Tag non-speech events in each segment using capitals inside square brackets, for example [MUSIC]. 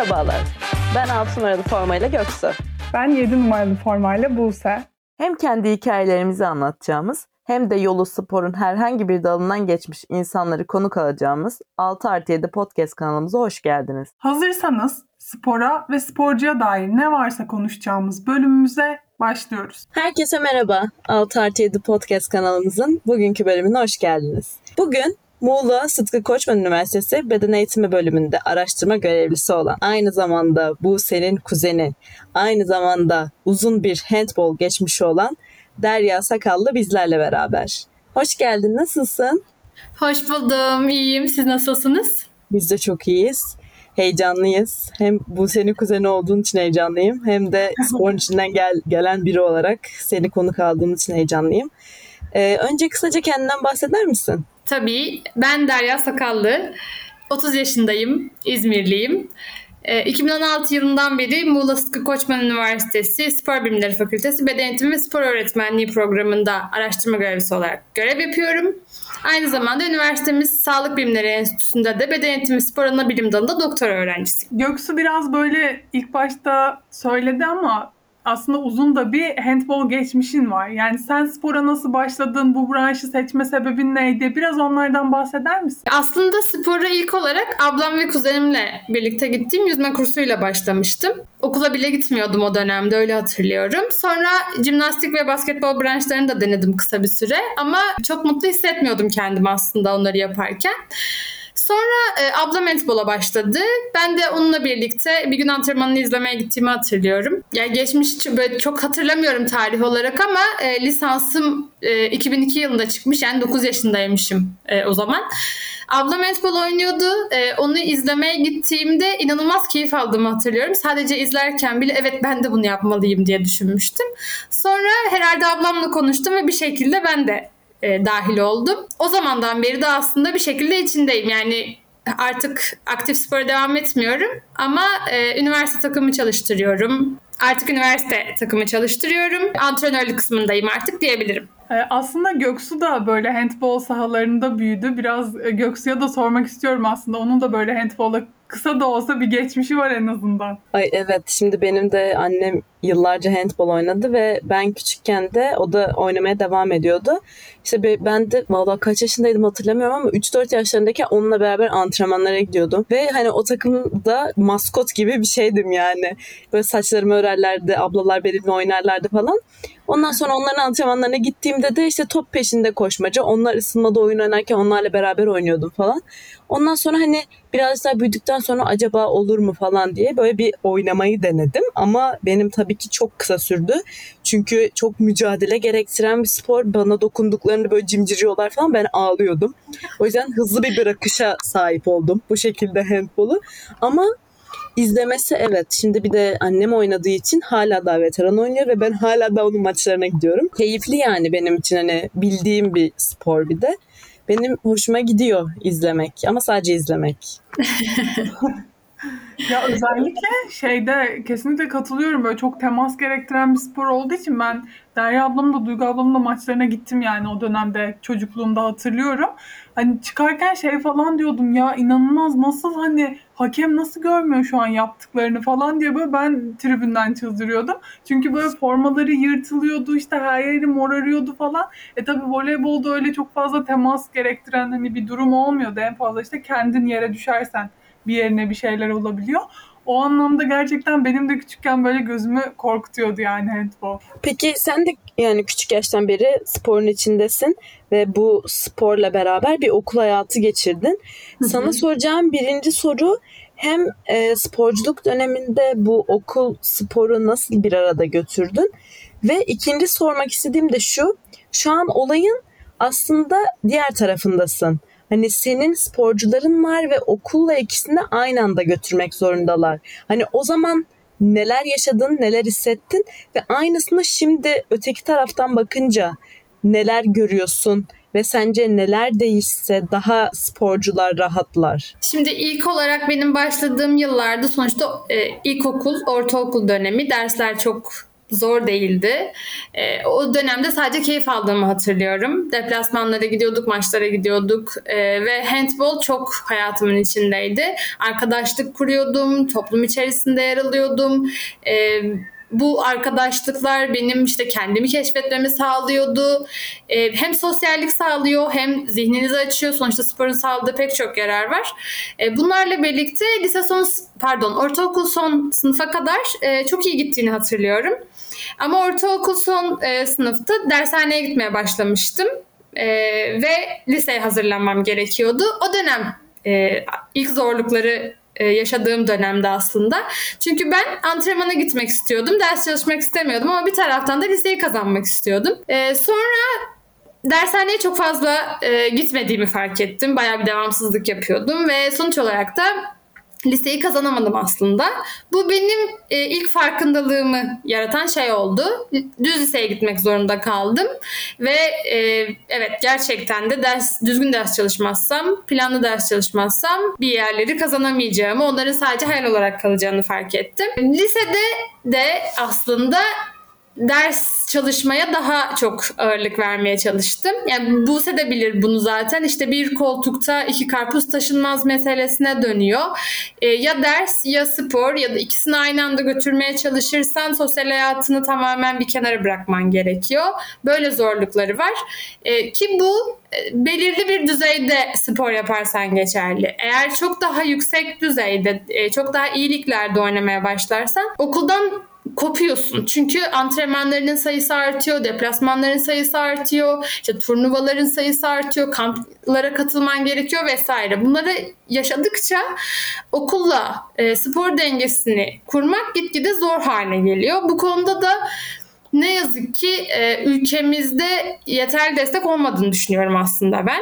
Merhabalar, ben 6 numaralı formayla Göksu. Ben 7 numaralı formayla Buse. Hem kendi hikayelerimizi anlatacağımız hem de yolu sporun herhangi bir dalından geçmiş insanları konuk alacağımız 6 artı 7 podcast kanalımıza hoş geldiniz. Hazırsanız spora ve sporcuya dair ne varsa konuşacağımız bölümümüze başlıyoruz. Herkese merhaba. 6 artı 7 podcast kanalımızın bugünkü bölümüne hoş geldiniz. Bugün Muğla Sıtkı Koçman Üniversitesi Beden Eğitimi bölümünde araştırma görevlisi olan, aynı zamanda bu senin kuzeni, aynı zamanda uzun bir handball geçmişi olan Derya Sakallı bizlerle beraber. Hoş geldin, nasılsın? Hoş buldum, iyiyim. Siz nasılsınız? Biz de çok iyiyiz. Heyecanlıyız. Hem bu senin kuzeni olduğun için heyecanlıyım. Hem de [LAUGHS] sporun içinden gel, gelen biri olarak seni konuk aldığım için heyecanlıyım. Ee, önce kısaca kendinden bahseder misin? Tabii. Ben Derya Sakallı. 30 yaşındayım. İzmirliyim. 2016 yılından beri Muğla Sıtkı Koçman Üniversitesi Spor Bilimleri Fakültesi Beden Eğitimi ve Spor Öğretmenliği programında araştırma görevlisi olarak görev yapıyorum. Aynı zamanda üniversitemiz Sağlık Bilimleri Enstitüsü'nde de beden eğitimi spor ana bilim dalında doktora öğrencisiyim. Göksu biraz böyle ilk başta söyledi ama aslında uzun da bir handball geçmişin var. Yani sen spora nasıl başladın, bu branşı seçme sebebin neydi? Biraz onlardan bahseder misin? Aslında spora ilk olarak ablam ve kuzenimle birlikte gittiğim yüzme kursuyla başlamıştım. Okula bile gitmiyordum o dönemde öyle hatırlıyorum. Sonra jimnastik ve basketbol branşlarını da denedim kısa bir süre ama çok mutlu hissetmiyordum kendimi aslında onları yaparken. Sonra e, ablam handball'a başladı. Ben de onunla birlikte bir gün antrenmanını izlemeye gittiğimi hatırlıyorum. Yani geçmiş çok hatırlamıyorum tarih olarak ama e, lisansım e, 2002 yılında çıkmış. Yani 9 yaşındaymışım e, o zaman. Ablam handball oynuyordu. E, onu izlemeye gittiğimde inanılmaz keyif aldığımı hatırlıyorum. Sadece izlerken bile evet ben de bunu yapmalıyım diye düşünmüştüm. Sonra herhalde ablamla konuştum ve bir şekilde ben de e, dahil oldum. O zamandan beri de aslında bir şekilde içindeyim. Yani artık aktif spora devam etmiyorum ama e, üniversite takımı çalıştırıyorum. Artık üniversite takımı çalıştırıyorum. Antrenörlük kısmındayım artık diyebilirim. Aslında Göksu da böyle handball sahalarında büyüdü. Biraz Göksu'ya da sormak istiyorum aslında. Onun da böyle handball'a kısa da olsa bir geçmişi var en azından. Ay evet şimdi benim de annem yıllarca handball oynadı ve ben küçükken de o da oynamaya devam ediyordu. İşte ben de valla kaç yaşındaydım hatırlamıyorum ama 3-4 yaşlarındayken onunla beraber antrenmanlara gidiyordum. Ve hani o takımda maskot gibi bir şeydim yani. Böyle saçlarımı örerlerdi, ablalar benimle oynarlardı falan. Ondan sonra onların antrenmanlarına gittiğimde de işte top peşinde koşmaca. Onlar ısınmada oyun oynarken onlarla beraber oynuyordum falan. Ondan sonra hani biraz daha büyüdükten sonra acaba olur mu falan diye böyle bir oynamayı denedim. Ama benim tabii ki çok kısa sürdü. Çünkü çok mücadele gerektiren bir spor. Bana dokunduklarını böyle cimciriyorlar falan ben ağlıyordum. O yüzden hızlı bir bırakışa sahip oldum bu şekilde handbolu. Ama izlemesi evet. Şimdi bir de annem oynadığı için hala daha veteran oynuyor ve ben hala da onun maçlarına gidiyorum. Keyifli yani benim için hani bildiğim bir spor bir de. Benim hoşuma gidiyor izlemek ama sadece izlemek. [LAUGHS] ya özellikle şeyde kesinlikle katılıyorum böyle çok temas gerektiren bir spor olduğu için ben Derya ablamla Duygu ablamla maçlarına gittim yani o dönemde çocukluğumda hatırlıyorum. Hani çıkarken şey falan diyordum ya inanılmaz nasıl hani hakem nasıl görmüyor şu an yaptıklarını falan diye böyle ben tribünden çıldırıyordum. Çünkü böyle formaları yırtılıyordu işte her yeri morarıyordu falan. E tabi voleybolda öyle çok fazla temas gerektiren hani bir durum olmuyordu. En fazla işte kendin yere düşersen bir yerine bir şeyler olabiliyor. O anlamda gerçekten benim de küçükken böyle gözümü korkutuyordu yani handball. Peki sen de yani küçük yaştan beri sporun içindesin ve bu sporla beraber bir okul hayatı geçirdin. Sana soracağım birinci soru hem e, sporculuk döneminde bu okul sporu nasıl bir arada götürdün? Ve ikinci sormak istediğim de şu. Şu an olayın aslında diğer tarafındasın. Hani senin sporcuların var ve okulla ikisini de aynı anda götürmek zorundalar. Hani o zaman neler yaşadın, neler hissettin ve aynısını şimdi öteki taraftan bakınca neler görüyorsun ve sence neler değişse daha sporcular rahatlar? Şimdi ilk olarak benim başladığım yıllarda sonuçta e, ilkokul, ortaokul dönemi dersler çok zor değildi. E, o dönemde sadece keyif aldığımı hatırlıyorum. Deplasmanlara gidiyorduk, maçlara gidiyorduk e, ve handball çok hayatımın içindeydi. Arkadaşlık kuruyordum, toplum içerisinde yer alıyordum. E, bu arkadaşlıklar benim işte kendimi keşfetmemi sağlıyordu. Ee, hem sosyallik sağlıyor hem zihninizi açıyor. Sonuçta sporun sağladığı pek çok yarar var. Ee, bunlarla birlikte lise son pardon ortaokul son sınıfa kadar e, çok iyi gittiğini hatırlıyorum. Ama ortaokul son e, sınıfta dershaneye gitmeye başlamıştım. E, ve liseye hazırlanmam gerekiyordu. O dönem e, ilk zorlukları e, yaşadığım dönemde aslında. Çünkü ben antrenmana gitmek istiyordum. Ders çalışmak istemiyordum ama bir taraftan da liseyi kazanmak istiyordum. E, sonra dershaneye çok fazla e, gitmediğimi fark ettim. Bayağı bir devamsızlık yapıyordum ve sonuç olarak da liseyi kazanamadım aslında. Bu benim e, ilk farkındalığımı yaratan şey oldu. Düz liseye gitmek zorunda kaldım ve e, evet gerçekten de ders düzgün ders çalışmazsam, planlı ders çalışmazsam bir yerleri kazanamayacağımı, onların sadece hayal olarak kalacağını fark ettim. Lisede de aslında ders çalışmaya daha çok ağırlık vermeye çalıştım. Yani Buse de bilir bunu zaten. İşte bir koltukta iki karpuz taşınmaz meselesine dönüyor. E, ya ders ya spor ya da ikisini aynı anda götürmeye çalışırsan sosyal hayatını tamamen bir kenara bırakman gerekiyor. Böyle zorlukları var. E, ki bu belirli bir düzeyde spor yaparsan geçerli. Eğer çok daha yüksek düzeyde, e, çok daha iyiliklerde oynamaya başlarsan okuldan kopuyorsun. Çünkü antrenmanlarının sayısı artıyor, deplasmanların sayısı artıyor, işte turnuvaların sayısı artıyor, kamplara katılman gerekiyor vesaire. Bunları yaşadıkça okulla e, spor dengesini kurmak gitgide zor hale geliyor. Bu konuda da ne yazık ki e, ülkemizde yeterli destek olmadığını düşünüyorum aslında ben.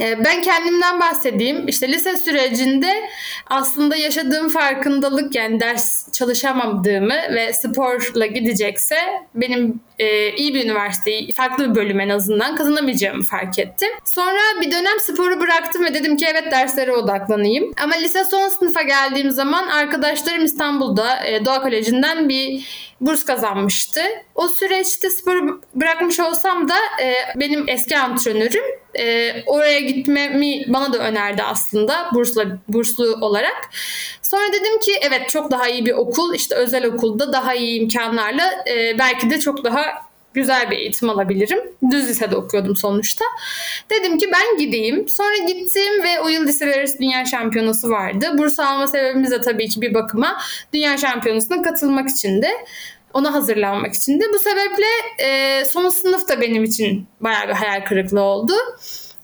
Ee, ben kendimden bahsedeyim. İşte lise sürecinde aslında yaşadığım farkındalık yani ders çalışamadığımı ve sporla gidecekse benim e, iyi bir üniversiteyi, farklı bir bölüm en azından kazanamayacağımı fark ettim. Sonra bir dönem sporu bıraktım ve dedim ki evet derslere odaklanayım. Ama lise son sınıfa geldiğim zaman arkadaşlarım İstanbul'da e, Doğa Koleji'nden bir burs kazanmıştı. O süreçte sporu bırakmış olsam da e, benim eski antrenörüm e, oraya gitmemi bana da önerdi aslında bursla burslu olarak. Sonra dedim ki evet çok daha iyi bir okul işte özel okulda daha iyi imkanlarla e, belki de çok daha güzel bir eğitim alabilirim. Düz lisede okuyordum sonuçta. Dedim ki ben gideyim. Sonra gittim ve o yıl liseler arası dünya şampiyonası vardı. Burs alma sebebimiz de tabii ki bir bakıma dünya şampiyonasına katılmak içindi. Ona hazırlanmak içindi. Bu sebeple e, son sınıf da benim için bayağı bir hayal kırıklığı oldu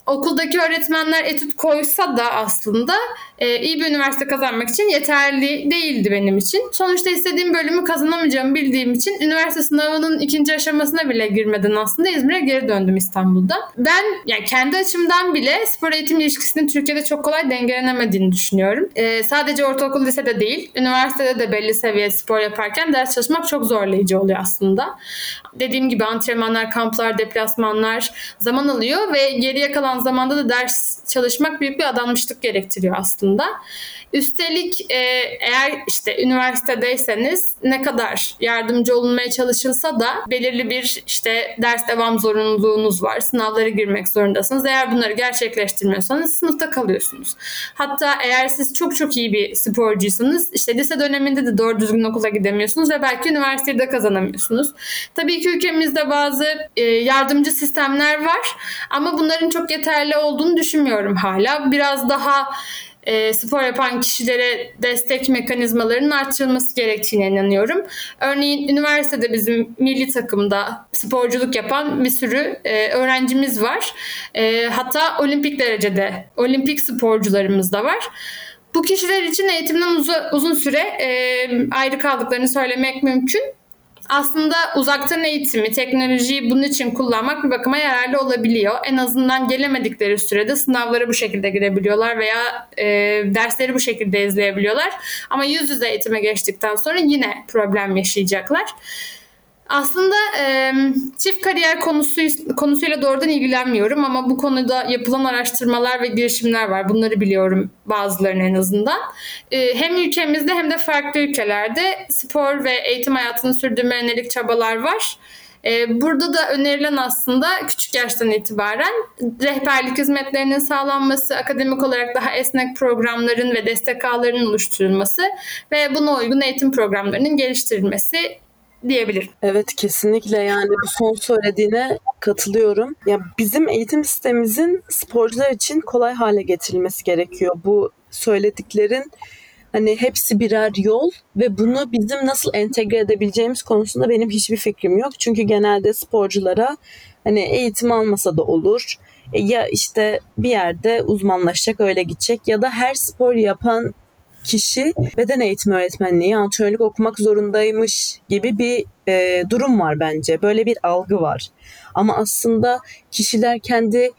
okuldaki öğretmenler etüt koysa da aslında e, iyi bir üniversite kazanmak için yeterli değildi benim için. Sonuçta istediğim bölümü kazanamayacağımı bildiğim için üniversite sınavının ikinci aşamasına bile girmeden aslında İzmir'e geri döndüm İstanbul'da. Ben yani kendi açımdan bile spor eğitim ilişkisinin Türkiye'de çok kolay dengelenemediğini düşünüyorum. E, sadece ortaokul lisede değil, üniversitede de belli seviye spor yaparken ders çalışmak çok zorlayıcı oluyor aslında. Dediğim gibi antrenmanlar, kamplar, deplasmanlar zaman alıyor ve geriye kalan zamanda da ders çalışmak büyük bir adanmışlık gerektiriyor aslında. Üstelik e, eğer işte üniversitedeyseniz ne kadar yardımcı olunmaya çalışılsa da belirli bir işte ders devam zorunluluğunuz var. Sınavlara girmek zorundasınız. Eğer bunları gerçekleştirmiyorsanız sınıfta kalıyorsunuz. Hatta eğer siz çok çok iyi bir sporcuysanız işte lise döneminde de doğru düzgün okula gidemiyorsunuz ve belki üniversiteyi de kazanamıyorsunuz. Tabii ki ülkemizde bazı e, yardımcı sistemler var ama bunların çok yeterli olduğunu düşünmüyorum hala. Biraz daha e, spor yapan kişilere destek mekanizmalarının artırılması gerektiğine inanıyorum. Örneğin üniversitede bizim milli takımda sporculuk yapan bir sürü e, öğrencimiz var. E, hatta olimpik derecede olimpik sporcularımız da var. Bu kişiler için eğitimden uzun, uzun süre e, ayrı kaldıklarını söylemek mümkün aslında uzaktan eğitimi, teknolojiyi bunun için kullanmak bir bakıma yararlı olabiliyor. En azından gelemedikleri sürede sınavlara bu şekilde girebiliyorlar veya e, dersleri bu şekilde izleyebiliyorlar. Ama yüz yüze eğitime geçtikten sonra yine problem yaşayacaklar. Aslında e, çift kariyer konusu konusuyla doğrudan ilgilenmiyorum ama bu konuda yapılan araştırmalar ve girişimler var. Bunları biliyorum bazılarının en azından. E, hem ülkemizde hem de farklı ülkelerde spor ve eğitim hayatını sürdürme yönelik çabalar var. Burada da önerilen aslında küçük yaştan itibaren rehberlik hizmetlerinin sağlanması, akademik olarak daha esnek programların ve destek ağlarının oluşturulması ve buna uygun eğitim programlarının geliştirilmesi diyebilirim. Evet kesinlikle yani bu son söylediğine katılıyorum. Ya bizim eğitim sistemimizin sporcular için kolay hale getirilmesi gerekiyor. Bu söylediklerin Hani hepsi birer yol ve bunu bizim nasıl entegre edebileceğimiz konusunda benim hiçbir fikrim yok. Çünkü genelde sporculara hani eğitim almasa da olur. E, ya işte bir yerde uzmanlaşacak öyle gidecek ya da her spor yapan kişi beden eğitimi öğretmenliği, antrenörlük okumak zorundaymış gibi bir e, durum var bence. Böyle bir algı var. Ama aslında kişiler kendi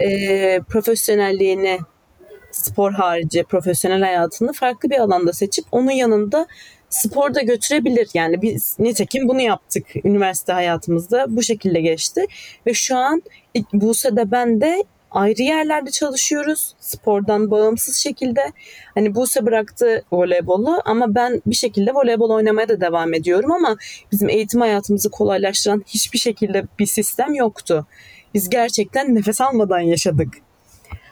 e, profesyonelliğini spor harici profesyonel hayatını farklı bir alanda seçip onun yanında spor da götürebilir. Yani biz nitekim bunu yaptık üniversite hayatımızda bu şekilde geçti ve şu an Buse'de ben de ayrı yerlerde çalışıyoruz. Spordan bağımsız şekilde. Hani Buse bıraktı voleybolu ama ben bir şekilde voleybol oynamaya da devam ediyorum ama bizim eğitim hayatımızı kolaylaştıran hiçbir şekilde bir sistem yoktu. Biz gerçekten nefes almadan yaşadık.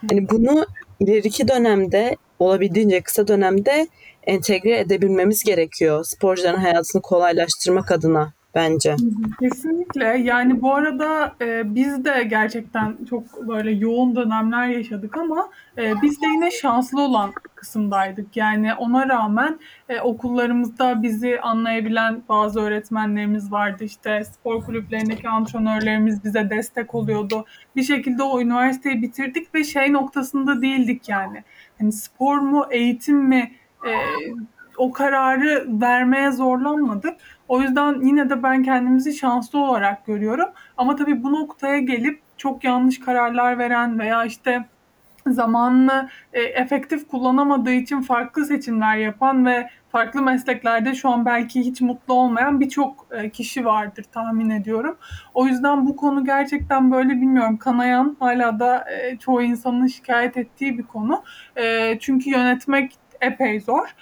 Hani bunu ileriki dönemde olabildiğince kısa dönemde entegre edebilmemiz gerekiyor. Sporcuların hayatını kolaylaştırmak adına bence. Kesinlikle. Yani bu arada e, biz de gerçekten çok böyle yoğun dönemler yaşadık ama e, biz de yine şanslı olan kısımdaydık. Yani ona rağmen e, okullarımızda bizi anlayabilen bazı öğretmenlerimiz vardı. İşte spor kulüplerindeki antrenörlerimiz bize destek oluyordu. Bir şekilde o üniversiteyi bitirdik ve şey noktasında değildik yani. Hani spor mu, eğitim mi e, o kararı vermeye zorlanmadık. O yüzden yine de ben kendimizi şanslı olarak görüyorum. Ama tabii bu noktaya gelip çok yanlış kararlar veren veya işte zamanını e, efektif kullanamadığı için farklı seçimler yapan ve farklı mesleklerde şu an belki hiç mutlu olmayan birçok e, kişi vardır tahmin ediyorum. O yüzden bu konu gerçekten böyle bilmiyorum kanayan hala da e, çoğu insanın şikayet ettiği bir konu. E, çünkü yönetmek epey zor.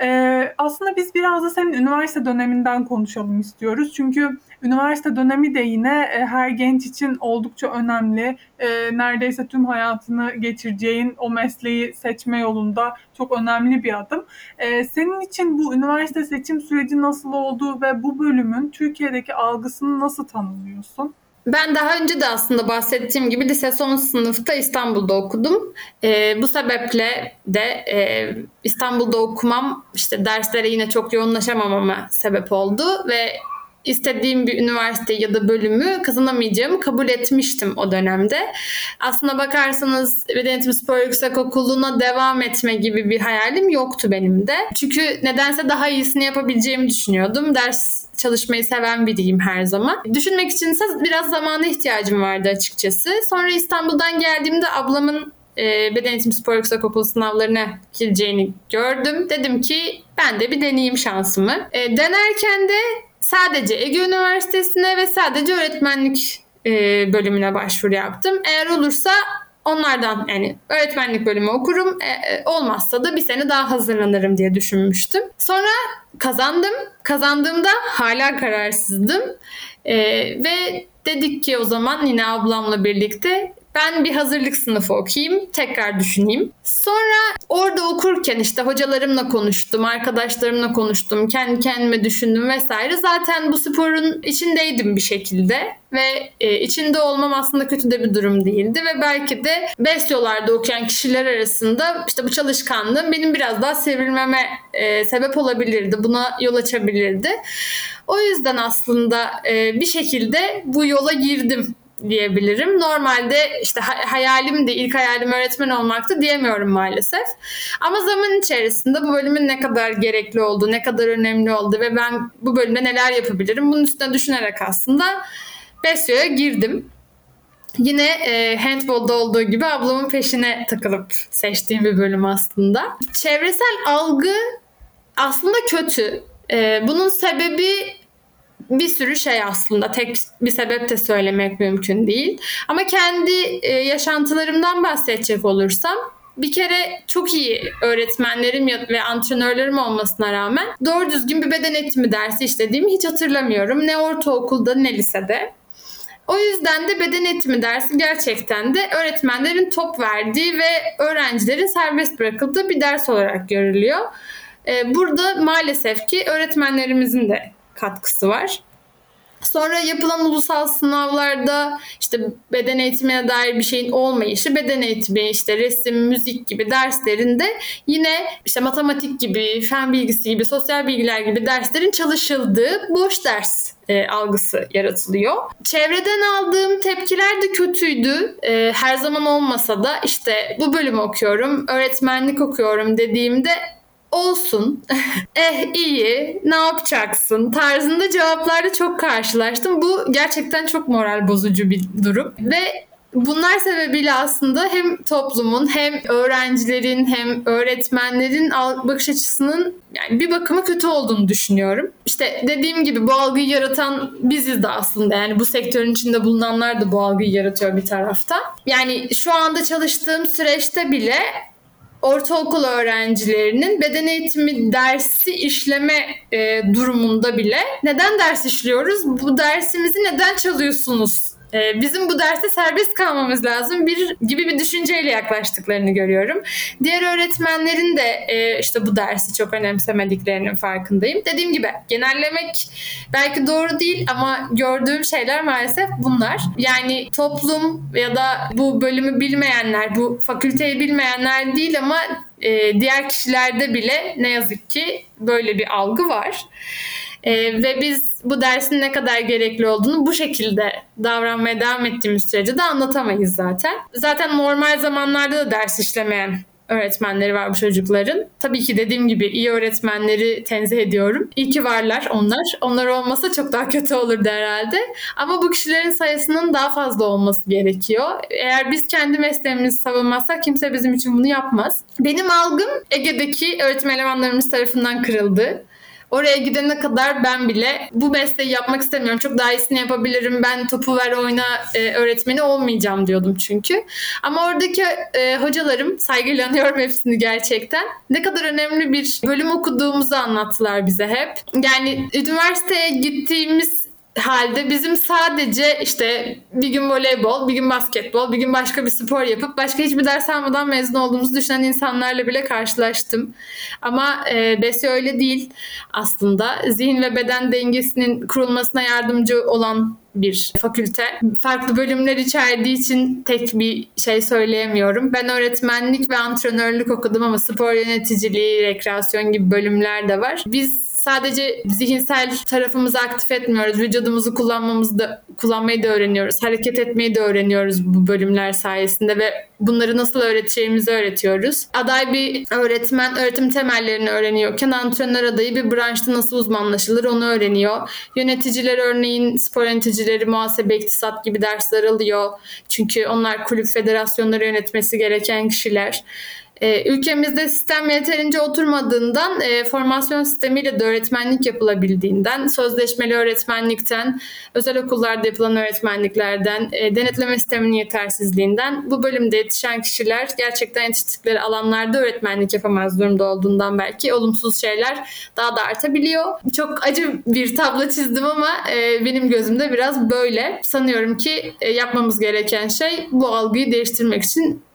Ee, aslında biz biraz da senin üniversite döneminden konuşalım istiyoruz. Çünkü üniversite dönemi de yine e, her genç için oldukça önemli. E, neredeyse tüm hayatını geçireceğin o mesleği seçme yolunda çok önemli bir adım. E, senin için bu üniversite seçim süreci nasıl oldu ve bu bölümün Türkiye'deki algısını nasıl tanımlıyorsun? Ben daha önce de aslında bahsettiğim gibi lise son sınıfta İstanbul'da okudum. E, bu sebeple de e, İstanbul'da okumam işte derslere yine çok yoğunlaşamamama sebep oldu ve istediğim bir üniversite ya da bölümü kazanamayacağımı kabul etmiştim o dönemde. Aslına bakarsanız Beden Spor Yüksekokulu'na devam etme gibi bir hayalim yoktu benim de. Çünkü nedense daha iyisini yapabileceğimi düşünüyordum. Ders çalışmayı seven biriyim her zaman. Düşünmek içinse biraz zamana ihtiyacım vardı açıkçası. Sonra İstanbul'dan geldiğimde ablamın e, beden eğitimi spor yüksekokulu sınavlarına gireceğini gördüm. Dedim ki ben de bir deneyeyim şansımı. E, denerken de sadece Ege Üniversitesi'ne ve sadece öğretmenlik e, bölümüne başvuru yaptım. Eğer olursa onlardan yani öğretmenlik bölümü okurum. E, e, olmazsa da bir sene daha hazırlanırım diye düşünmüştüm. Sonra kazandım. Kazandığımda hala kararsızdım. E, ve dedik ki o zaman yine ablamla birlikte ben bir hazırlık sınıfı okuyayım, tekrar düşüneyim. Sonra orada okurken işte hocalarımla konuştum, arkadaşlarımla konuştum, kendi kendime düşündüm vesaire. Zaten bu sporun içindeydim bir şekilde ve e, içinde olmam aslında kötü de bir durum değildi ve belki de besyolarda okuyan kişiler arasında işte bu çalışkanlığım benim biraz daha sevilmeme e, sebep olabilirdi. Buna yol açabilirdi. O yüzden aslında e, bir şekilde bu yola girdim diyebilirim. Normalde işte hayalim de ilk hayalim öğretmen olmaktı diyemiyorum maalesef. Ama zaman içerisinde bu bölümün ne kadar gerekli olduğu, ne kadar önemli olduğu ve ben bu bölümde neler yapabilirim bunun üstüne düşünerek aslında Besyo'ya girdim. Yine e, handballda olduğu gibi ablamın peşine takılıp seçtiğim bir bölüm aslında. Çevresel algı aslında kötü. E, bunun sebebi bir sürü şey aslında tek bir sebep de söylemek mümkün değil. Ama kendi e, yaşantılarımdan bahsedecek olursam bir kere çok iyi öğretmenlerim ve antrenörlerim olmasına rağmen doğru düzgün bir beden eğitimi dersi işlediğimi hiç hatırlamıyorum. Ne ortaokulda ne lisede. O yüzden de beden eğitimi dersi gerçekten de öğretmenlerin top verdiği ve öğrencilerin serbest bırakıldığı bir ders olarak görülüyor. Ee, burada maalesef ki öğretmenlerimizin de katkısı var. Sonra yapılan ulusal sınavlarda işte beden eğitimine dair bir şeyin olmayışı, beden eğitimi, işte resim, müzik gibi derslerinde yine işte matematik gibi, fen bilgisi gibi, sosyal bilgiler gibi derslerin çalışıldığı boş ders e, algısı yaratılıyor. Çevreden aldığım tepkiler de kötüydü. E, her zaman olmasa da işte bu bölümü okuyorum, öğretmenlik okuyorum dediğimde olsun, [LAUGHS] eh iyi, ne yapacaksın tarzında cevaplarda çok karşılaştım. Bu gerçekten çok moral bozucu bir durum. Ve Bunlar sebebiyle aslında hem toplumun hem öğrencilerin hem öğretmenlerin bakış açısının yani bir bakıma kötü olduğunu düşünüyorum. İşte dediğim gibi bu algıyı yaratan biziz de aslında. Yani bu sektörün içinde bulunanlar da bu algıyı yaratıyor bir tarafta. Yani şu anda çalıştığım süreçte bile ortaokul öğrencilerinin beden eğitimi dersi işleme e, durumunda bile neden ders işliyoruz? Bu dersimizi neden çalıyorsunuz? E, bizim bu derste serbest kalmamız lazım bir gibi bir düşünceyle yaklaştıklarını görüyorum. Diğer öğretmenlerin de e, işte bu dersi çok önemsemediklerinin farkındayım. Dediğim gibi genellemek belki doğru değil ama gördüğüm şeyler maalesef bunlar. Yani toplum ya da bu bölümü bilmeyenler, bu fakülteyi bilmeyenler değil ama e, diğer kişilerde bile ne yazık ki böyle bir algı var. E, ve biz bu dersin ne kadar gerekli olduğunu bu şekilde davranmaya devam ettiğimiz sürece de anlatamayız zaten. Zaten normal zamanlarda da ders işlemeyen öğretmenleri var bu çocukların. Tabii ki dediğim gibi iyi öğretmenleri tenzih ediyorum. İyi ki varlar onlar. Onlar olmasa çok daha kötü olurdu herhalde. Ama bu kişilerin sayısının daha fazla olması gerekiyor. Eğer biz kendi mesleğimizi savunmazsak kimse bizim için bunu yapmaz. Benim algım Ege'deki öğretim elemanlarımız tarafından kırıldı. Oraya gidene kadar ben bile bu mesleği yapmak istemiyorum. Çok daha iyisini yapabilirim. Ben topu ver oyna e, öğretmeni olmayacağım diyordum çünkü. Ama oradaki e, hocalarım saygıyla anıyorum hepsini gerçekten. Ne kadar önemli bir bölüm okuduğumuzu anlattılar bize hep. Yani üniversiteye gittiğimiz halde bizim sadece işte bir gün voleybol, bir gün basketbol, bir gün başka bir spor yapıp başka hiçbir ders almadan mezun olduğumuzu düşünen insanlarla bile karşılaştım. Ama e, BESI öyle değil aslında. Zihin ve beden dengesinin kurulmasına yardımcı olan bir fakülte. Farklı bölümler içerdiği için tek bir şey söyleyemiyorum. Ben öğretmenlik ve antrenörlük okudum ama spor yöneticiliği, rekreasyon gibi bölümler de var. Biz sadece zihinsel tarafımızı aktif etmiyoruz. Vücudumuzu kullanmamızı da kullanmayı da öğreniyoruz. Hareket etmeyi de öğreniyoruz bu bölümler sayesinde ve bunları nasıl öğreteceğimizi öğretiyoruz. Aday bir öğretmen öğretim temellerini öğreniyorken antrenör adayı bir branşta nasıl uzmanlaşılır onu öğreniyor. Yöneticiler örneğin spor yöneticileri, muhasebe, iktisat gibi dersler alıyor. Çünkü onlar kulüp federasyonları yönetmesi gereken kişiler. E, ülkemizde sistem yeterince oturmadığından e, formasyon sistemiyle de öğretmenlik yapılabildiğinden, sözleşmeli öğretmenlikten, özel okullarda yapılan öğretmenliklerden, e, denetleme sisteminin yetersizliğinden bu bölümde yetişen kişiler gerçekten yetiştikleri alanlarda öğretmenlik yapamaz durumda olduğundan belki olumsuz şeyler daha da artabiliyor. Çok acı bir tablo çizdim ama e, benim gözümde biraz böyle. Sanıyorum ki e, yapmamız gereken şey bu algıyı değiştirmek için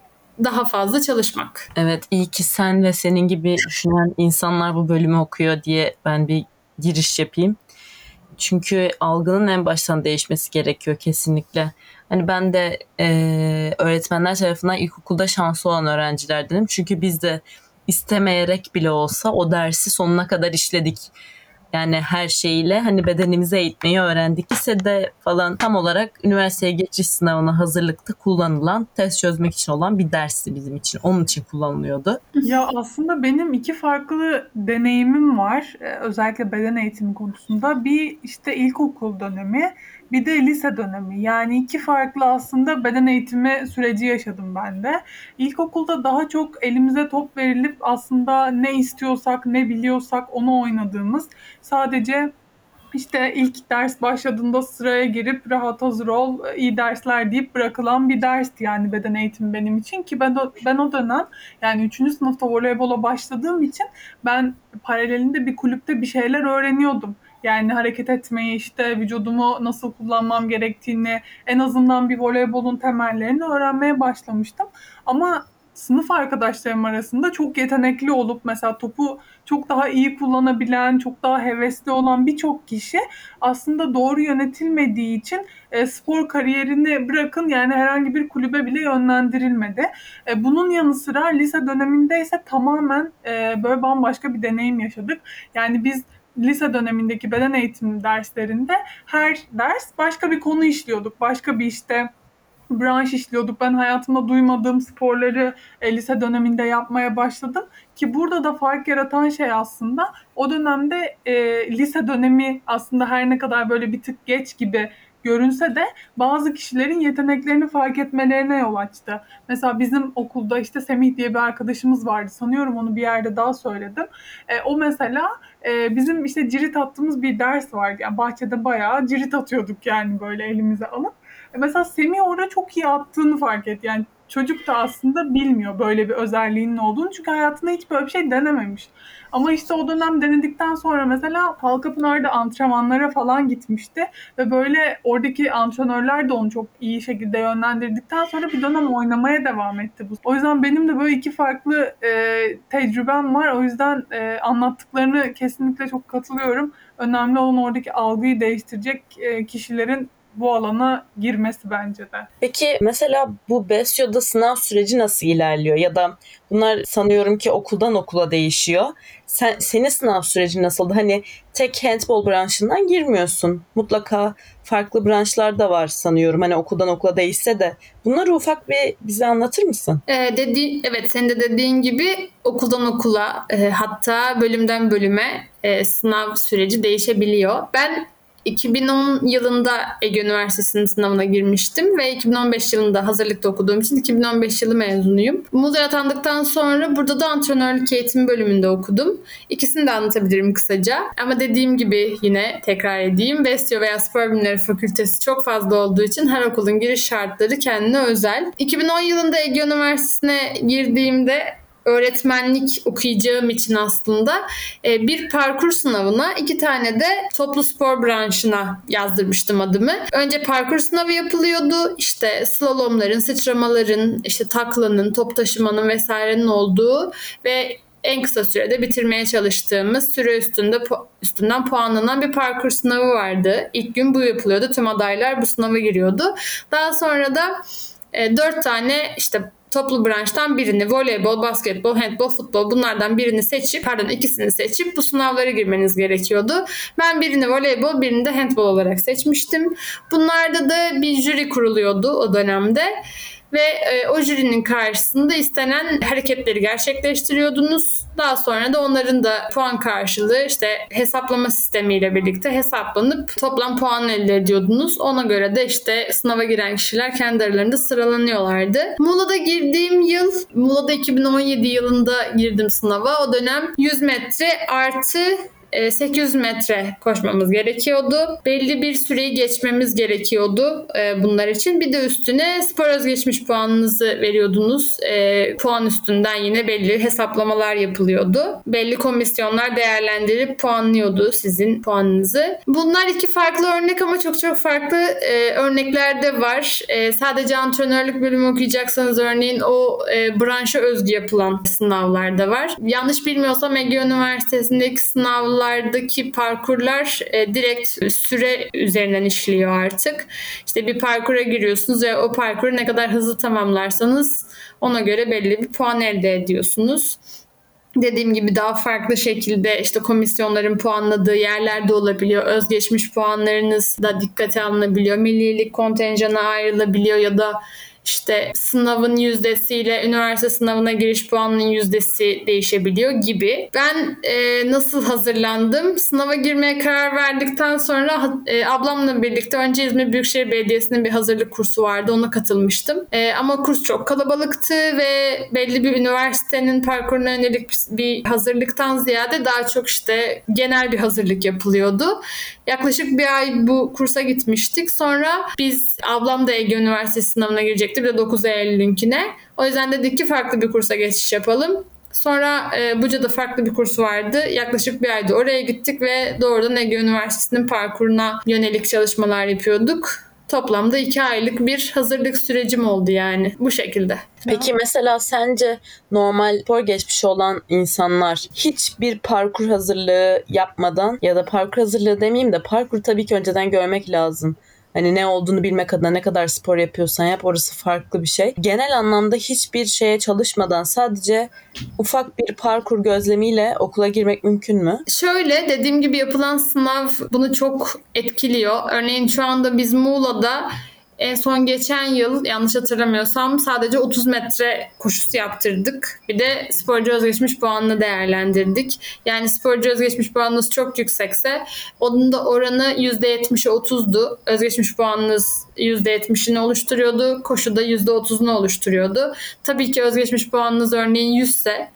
daha fazla çalışmak. Evet iyi ki sen ve senin gibi düşünen insanlar bu bölümü okuyor diye ben bir giriş yapayım. Çünkü algının en baştan değişmesi gerekiyor kesinlikle. Hani ben de e, öğretmenler tarafından ilkokulda şanslı olan öğrencilerdenim. Çünkü biz de istemeyerek bile olsa o dersi sonuna kadar işledik yani her şeyiyle hani bedenimizi eğitmeyi öğrendik. Lisede falan tam olarak üniversiteye geçiş sınavına hazırlıkta kullanılan test çözmek için olan bir dersti bizim için. Onun için kullanılıyordu. Ya aslında benim iki farklı deneyimim var. Ee, özellikle beden eğitimi konusunda. Bir işte ilkokul dönemi bir de lise dönemi. Yani iki farklı aslında beden eğitimi süreci yaşadım ben de. İlkokulda daha çok elimize top verilip aslında ne istiyorsak, ne biliyorsak onu oynadığımız, sadece işte ilk ders başladığında sıraya girip rahat hazır ol, iyi dersler deyip bırakılan bir dersti yani beden eğitimi benim için ki ben o, ben o dönem yani 3. sınıfta voleybola başladığım için ben paralelinde bir kulüpte bir şeyler öğreniyordum. Yani hareket etmeyi işte vücudumu nasıl kullanmam gerektiğini en azından bir voleybolun temellerini öğrenmeye başlamıştım. Ama sınıf arkadaşlarım arasında çok yetenekli olup mesela topu çok daha iyi kullanabilen, çok daha hevesli olan birçok kişi aslında doğru yönetilmediği için e, spor kariyerini bırakın yani herhangi bir kulübe bile yönlendirilmedi. E, bunun yanı sıra lise döneminde ise tamamen e, böyle bambaşka bir deneyim yaşadık. Yani biz lise dönemindeki beden eğitimi derslerinde her ders başka bir konu işliyorduk. Başka bir işte branş işliyorduk. Ben hayatımda duymadığım sporları e, lise döneminde yapmaya başladım. Ki burada da fark yaratan şey aslında o dönemde e, lise dönemi aslında her ne kadar böyle bir tık geç gibi görünse de bazı kişilerin yeteneklerini fark etmelerine yol açtı. Mesela bizim okulda işte Semih diye bir arkadaşımız vardı. Sanıyorum onu bir yerde daha söyledim. E, o mesela e, bizim işte cirit attığımız bir ders vardı. Yani bahçede bayağı cirit atıyorduk yani böyle elimize alıp. E, mesela Semih orada çok iyi attığını fark etti. Yani çocuk da aslında bilmiyor böyle bir özelliğinin olduğunu. Çünkü hayatında hiç böyle bir şey denememiş. Ama işte o dönem denedikten sonra mesela Halkapınar'da antrenmanlara falan gitmişti. Ve böyle oradaki antrenörler de onu çok iyi şekilde yönlendirdikten sonra bir dönem oynamaya devam etti. bu. O yüzden benim de böyle iki farklı e, tecrübem var. O yüzden e, anlattıklarını kesinlikle çok katılıyorum. Önemli olan oradaki algıyı değiştirecek e, kişilerin bu alana girmesi bence de. Peki mesela bu BESYO'da sınav süreci nasıl ilerliyor? Ya da bunlar sanıyorum ki okuldan okula değişiyor. Sen, senin sınav süreci nasıldı? Hani tek handball branşından girmiyorsun. Mutlaka farklı branşlar da var sanıyorum. Hani okuldan okula değişse de. Bunları ufak bir bize anlatır mısın? Ee, dedi, evet senin de dediğin gibi okuldan okula e, hatta bölümden bölüme e, sınav süreci değişebiliyor. Ben 2010 yılında Ege Üniversitesi'nin sınavına girmiştim ve 2015 yılında hazırlıkta okuduğum için 2015 yılı mezunuyum. Muğla'ya atandıktan sonra burada da antrenörlük eğitim bölümünde okudum. İkisini de anlatabilirim kısaca. Ama dediğim gibi yine tekrar edeyim. Besyo veya Spor Bilimleri Fakültesi çok fazla olduğu için her okulun giriş şartları kendine özel. 2010 yılında Ege Üniversitesi'ne girdiğimde öğretmenlik okuyacağım için aslında e, bir parkur sınavına iki tane de toplu spor branşına yazdırmıştım adımı. Önce parkur sınavı yapılıyordu. İşte slalomların, sıçramaların, işte taklanın, top taşımanın vesairenin olduğu ve en kısa sürede bitirmeye çalıştığımız süre üstünde üstünden puanlanan bir parkur sınavı vardı. İlk gün bu yapılıyordu. Tüm adaylar bu sınava giriyordu. Daha sonra da e, dört tane işte toplu branştan birini voleybol, basketbol, handbol, futbol bunlardan birini seçip pardon ikisini seçip bu sınavlara girmeniz gerekiyordu. Ben birini voleybol, birini de handbol olarak seçmiştim. Bunlarda da bir jüri kuruluyordu o dönemde ve e, o jürinin karşısında istenen hareketleri gerçekleştiriyordunuz. Daha sonra da onların da puan karşılığı işte hesaplama sistemiyle birlikte hesaplanıp toplam puan elde ediyordunuz. Ona göre de işte sınava giren kişiler kendi aralarında sıralanıyorlardı. Muğla'da girdiğim yıl, Muğla'da 2017 yılında girdim sınava. O dönem 100 metre artı 800 e, metre koşmamız gerekiyordu. Belli bir süreyi geçmemiz gerekiyordu e, bunlar için. Bir de üstüne spor özgeçmiş puanınızı veriyordunuz. E, puan üstünden yine belli hesaplamalar yapılıyordu. Belli komisyonlar değerlendirip puanlıyordu sizin puanınızı. Bunlar iki farklı örnek ama çok çok farklı örnekler de var. Sadece antrenörlük bölümü okuyacaksanız örneğin o branşa özgü yapılan sınavlar da var. Yanlış bilmiyorsam Ege Üniversitesi'ndeki sınavlar yollardaki parkurlar e, direkt süre üzerinden işliyor artık. İşte bir parkura giriyorsunuz ve o parkuru ne kadar hızlı tamamlarsanız ona göre belli bir puan elde ediyorsunuz dediğim gibi daha farklı şekilde işte komisyonların puanladığı yerlerde olabiliyor. Özgeçmiş puanlarınız da dikkate alınabiliyor. Millilik kontenjana ayrılabiliyor ya da işte sınavın yüzdesiyle üniversite sınavına giriş puanının yüzdesi değişebiliyor gibi. Ben e, nasıl hazırlandım? Sınava girmeye karar verdikten sonra e, ablamla birlikte önce İzmir Büyükşehir Belediyesi'nin bir hazırlık kursu vardı. Ona katılmıştım. E, ama kurs çok kalabalıktı ve belli bir üniversitenin parkuruna yönelik bir hazırlıktan ziyade daha çok işte genel bir hazırlık yapılıyordu. Yaklaşık bir ay bu kursa gitmiştik. Sonra biz ablam da Ege Üniversitesi sınavına girecekti bir de 9 Eylül'ünkine. O yüzden dedik ki farklı bir kursa geçiş yapalım. Sonra e, Buca'da farklı bir kurs vardı. Yaklaşık bir ayda oraya gittik ve doğrudan Ege Üniversitesi'nin parkuruna yönelik çalışmalar yapıyorduk. Toplamda iki aylık bir hazırlık sürecim oldu yani bu şekilde. Peki mesela sence normal spor geçmişi olan insanlar hiçbir parkur hazırlığı yapmadan ya da parkur hazırlığı demeyeyim de parkur tabii ki önceden görmek lazım. Hani ne olduğunu bilmek adına ne kadar spor yapıyorsan yap orası farklı bir şey. Genel anlamda hiçbir şeye çalışmadan sadece ufak bir parkur gözlemiyle okula girmek mümkün mü? Şöyle dediğim gibi yapılan sınav bunu çok etkiliyor. Örneğin şu anda biz Muğla'da en son geçen yıl yanlış hatırlamıyorsam sadece 30 metre koşusu yaptırdık. Bir de sporcu özgeçmiş puanını değerlendirdik. Yani sporcu özgeçmiş puanınız çok yüksekse onun da oranı %70'e 30'du. Özgeçmiş puanınız %70'ini oluşturuyordu. Koşuda %30'unu oluşturuyordu. Tabii ki özgeçmiş puanınız örneğin 100 ise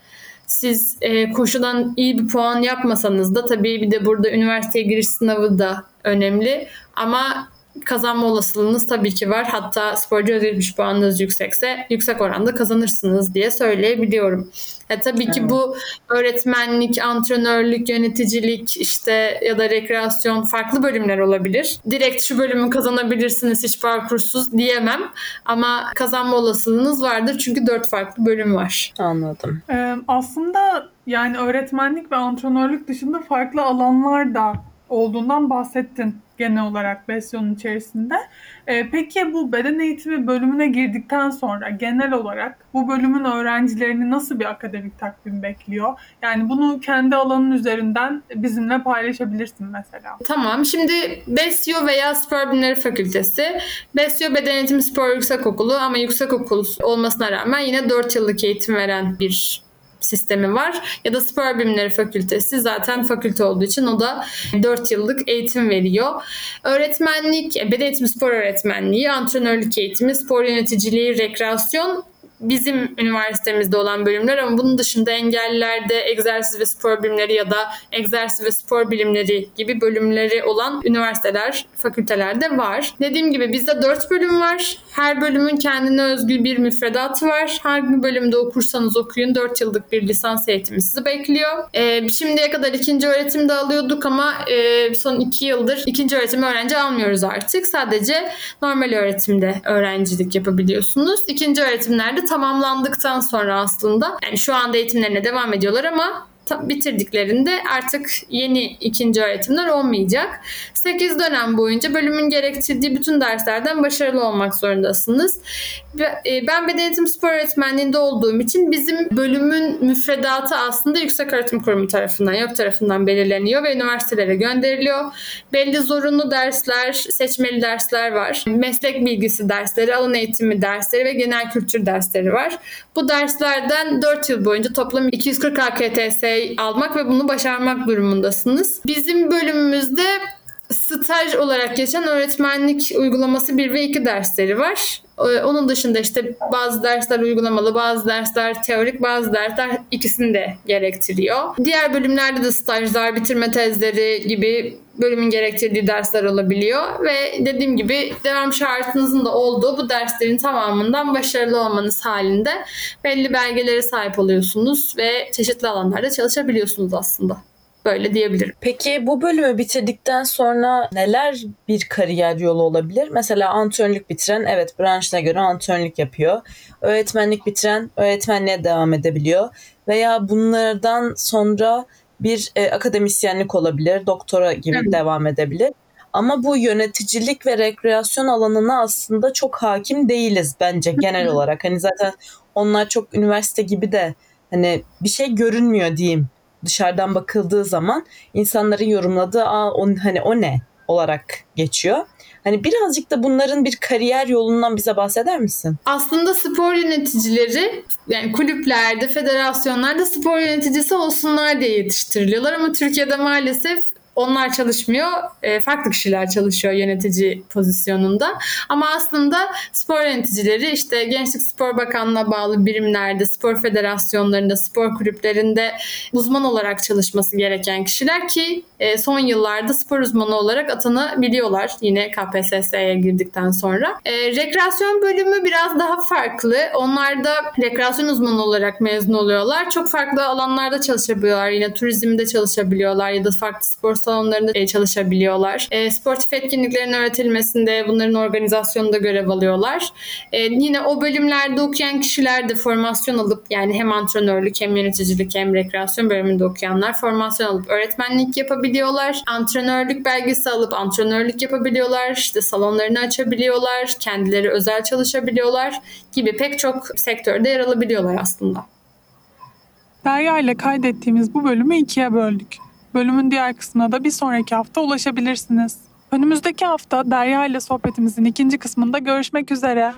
siz e, koşudan iyi bir puan yapmasanız da tabii bir de burada üniversiteye giriş sınavı da önemli. Ama kazanma olasılığınız tabii ki var. Hatta sporcu özgeçmiş puanınız yüksekse yüksek oranda kazanırsınız diye söyleyebiliyorum. E, tabii ki bu öğretmenlik, antrenörlük, yöneticilik işte ya da rekreasyon farklı bölümler olabilir. Direkt şu bölümü kazanabilirsiniz hiç parkursuz diyemem. Ama kazanma olasılığınız vardır çünkü dört farklı bölüm var. Anladım. Ee, aslında yani öğretmenlik ve antrenörlük dışında farklı alanlar da olduğundan bahsettin genel olarak Besyo'nun içerisinde. Ee, peki bu beden eğitimi bölümüne girdikten sonra genel olarak bu bölümün öğrencilerini nasıl bir akademik takvim bekliyor? Yani bunu kendi alanın üzerinden bizimle paylaşabilirsin mesela. Tamam. Şimdi Besyo veya Spor Bilimleri Fakültesi. Besyo Beden Eğitimi Spor Yüksekokulu ama yüksekokul olmasına rağmen yine 4 yıllık eğitim veren bir sistemi var. Ya da Spor Bilimleri Fakültesi zaten fakülte olduğu için o da 4 yıllık eğitim veriyor. Öğretmenlik, beden eğitimi spor öğretmenliği, antrenörlük eğitimi, spor yöneticiliği, rekreasyon bizim üniversitemizde olan bölümler ama bunun dışında engellilerde egzersiz ve spor bilimleri ya da egzersiz ve spor bilimleri gibi bölümleri olan üniversiteler, fakültelerde var. Dediğim gibi bizde 4 bölüm var. Her bölümün kendine özgü bir müfredatı var. Hangi bölümde okursanız okuyun 4 yıllık bir lisans eğitimi sizi bekliyor. Ee, şimdiye kadar ikinci öğretimde alıyorduk ama e, son 2 yıldır ikinci öğretim öğrenci almıyoruz artık. Sadece normal öğretimde öğrencilik yapabiliyorsunuz. İkinci öğretimlerde tamamlandıktan sonra aslında yani şu anda eğitimlerine devam ediyorlar ama bitirdiklerinde artık yeni ikinci öğretimler olmayacak. 8 dönem boyunca bölümün gerektirdiği bütün derslerden başarılı olmak zorundasınız. E, ben beden eğitim spor öğretmenliğinde olduğum için bizim bölümün müfredatı aslında Yüksek Öğretim Kurumu tarafından, yok tarafından belirleniyor ve üniversitelere gönderiliyor. Belli zorunlu dersler, seçmeli dersler var. Meslek bilgisi dersleri, alan eğitimi dersleri ve genel kültür dersleri var. Bu derslerden 4 yıl boyunca toplam 240 AKTS almak ve bunu başarmak durumundasınız. Bizim bölümümüzde staj olarak geçen öğretmenlik uygulaması 1 ve 2 dersleri var. Ee, onun dışında işte bazı dersler uygulamalı, bazı dersler teorik, bazı dersler ikisini de gerektiriyor. Diğer bölümlerde de stajlar, bitirme tezleri gibi bölümün gerektirdiği dersler olabiliyor ve dediğim gibi devam şartınızın da olduğu bu derslerin tamamından başarılı olmanız halinde belli belgelere sahip oluyorsunuz ve çeşitli alanlarda çalışabiliyorsunuz aslında. Böyle diyebilirim. Peki bu bölümü bitirdikten sonra neler bir kariyer yolu olabilir? Mesela antrenörlük bitiren evet branşına göre antrenörlük yapıyor. Öğretmenlik bitiren öğretmenliğe devam edebiliyor. Veya bunlardan sonra bir e, akademisyenlik olabilir, doktora gibi evet. devam edebilir. Ama bu yöneticilik ve rekreasyon alanına aslında çok hakim değiliz bence genel olarak. Hani zaten onlar çok üniversite gibi de hani bir şey görünmüyor diyeyim dışarıdan bakıldığı zaman insanların yorumladığı Aa, on, hani o ne olarak geçiyor. Hani birazcık da bunların bir kariyer yolundan bize bahseder misin? Aslında spor yöneticileri yani kulüplerde, federasyonlarda spor yöneticisi olsunlar diye yetiştiriliyorlar ama Türkiye'de maalesef onlar çalışmıyor. e, Farklı kişiler çalışıyor yönetici pozisyonunda. Ama aslında spor yöneticileri işte Gençlik Spor Bakanlığı'na bağlı birimlerde, spor federasyonlarında, spor kulüplerinde uzman olarak çalışması gereken kişiler ki e, son yıllarda spor uzmanı olarak atanabiliyorlar yine KPSS'ye girdikten sonra. E, rekreasyon bölümü biraz daha farklı. Onlar da rekreasyon uzmanı olarak mezun oluyorlar. Çok farklı alanlarda çalışabiliyorlar. Yine turizmde çalışabiliyorlar ya da farklı spor salonlarında e, çalışabiliyorlar. E, sportif etkinliklerin öğretilmesinde, bunların organizasyonunda görev alıyorlar. E, yine o bölümlerde okuyan kişiler de formasyon alıp yani hem antrenörlük hem yöneticilik hem rekreasyon bölümünde okuyanlar formasyon alıp öğretmenlik yapabiliyorlar. Antrenörlük belgesi alıp antrenörlük yapabiliyorlar. İşte salonlarını açabiliyorlar. Kendileri özel çalışabiliyorlar gibi pek çok sektörde yer alabiliyorlar aslında. Derya ile kaydettiğimiz bu bölümü ikiye böldük. Bölümün diğer kısmına da bir sonraki hafta ulaşabilirsiniz. Önümüzdeki hafta Derya ile sohbetimizin ikinci kısmında görüşmek üzere.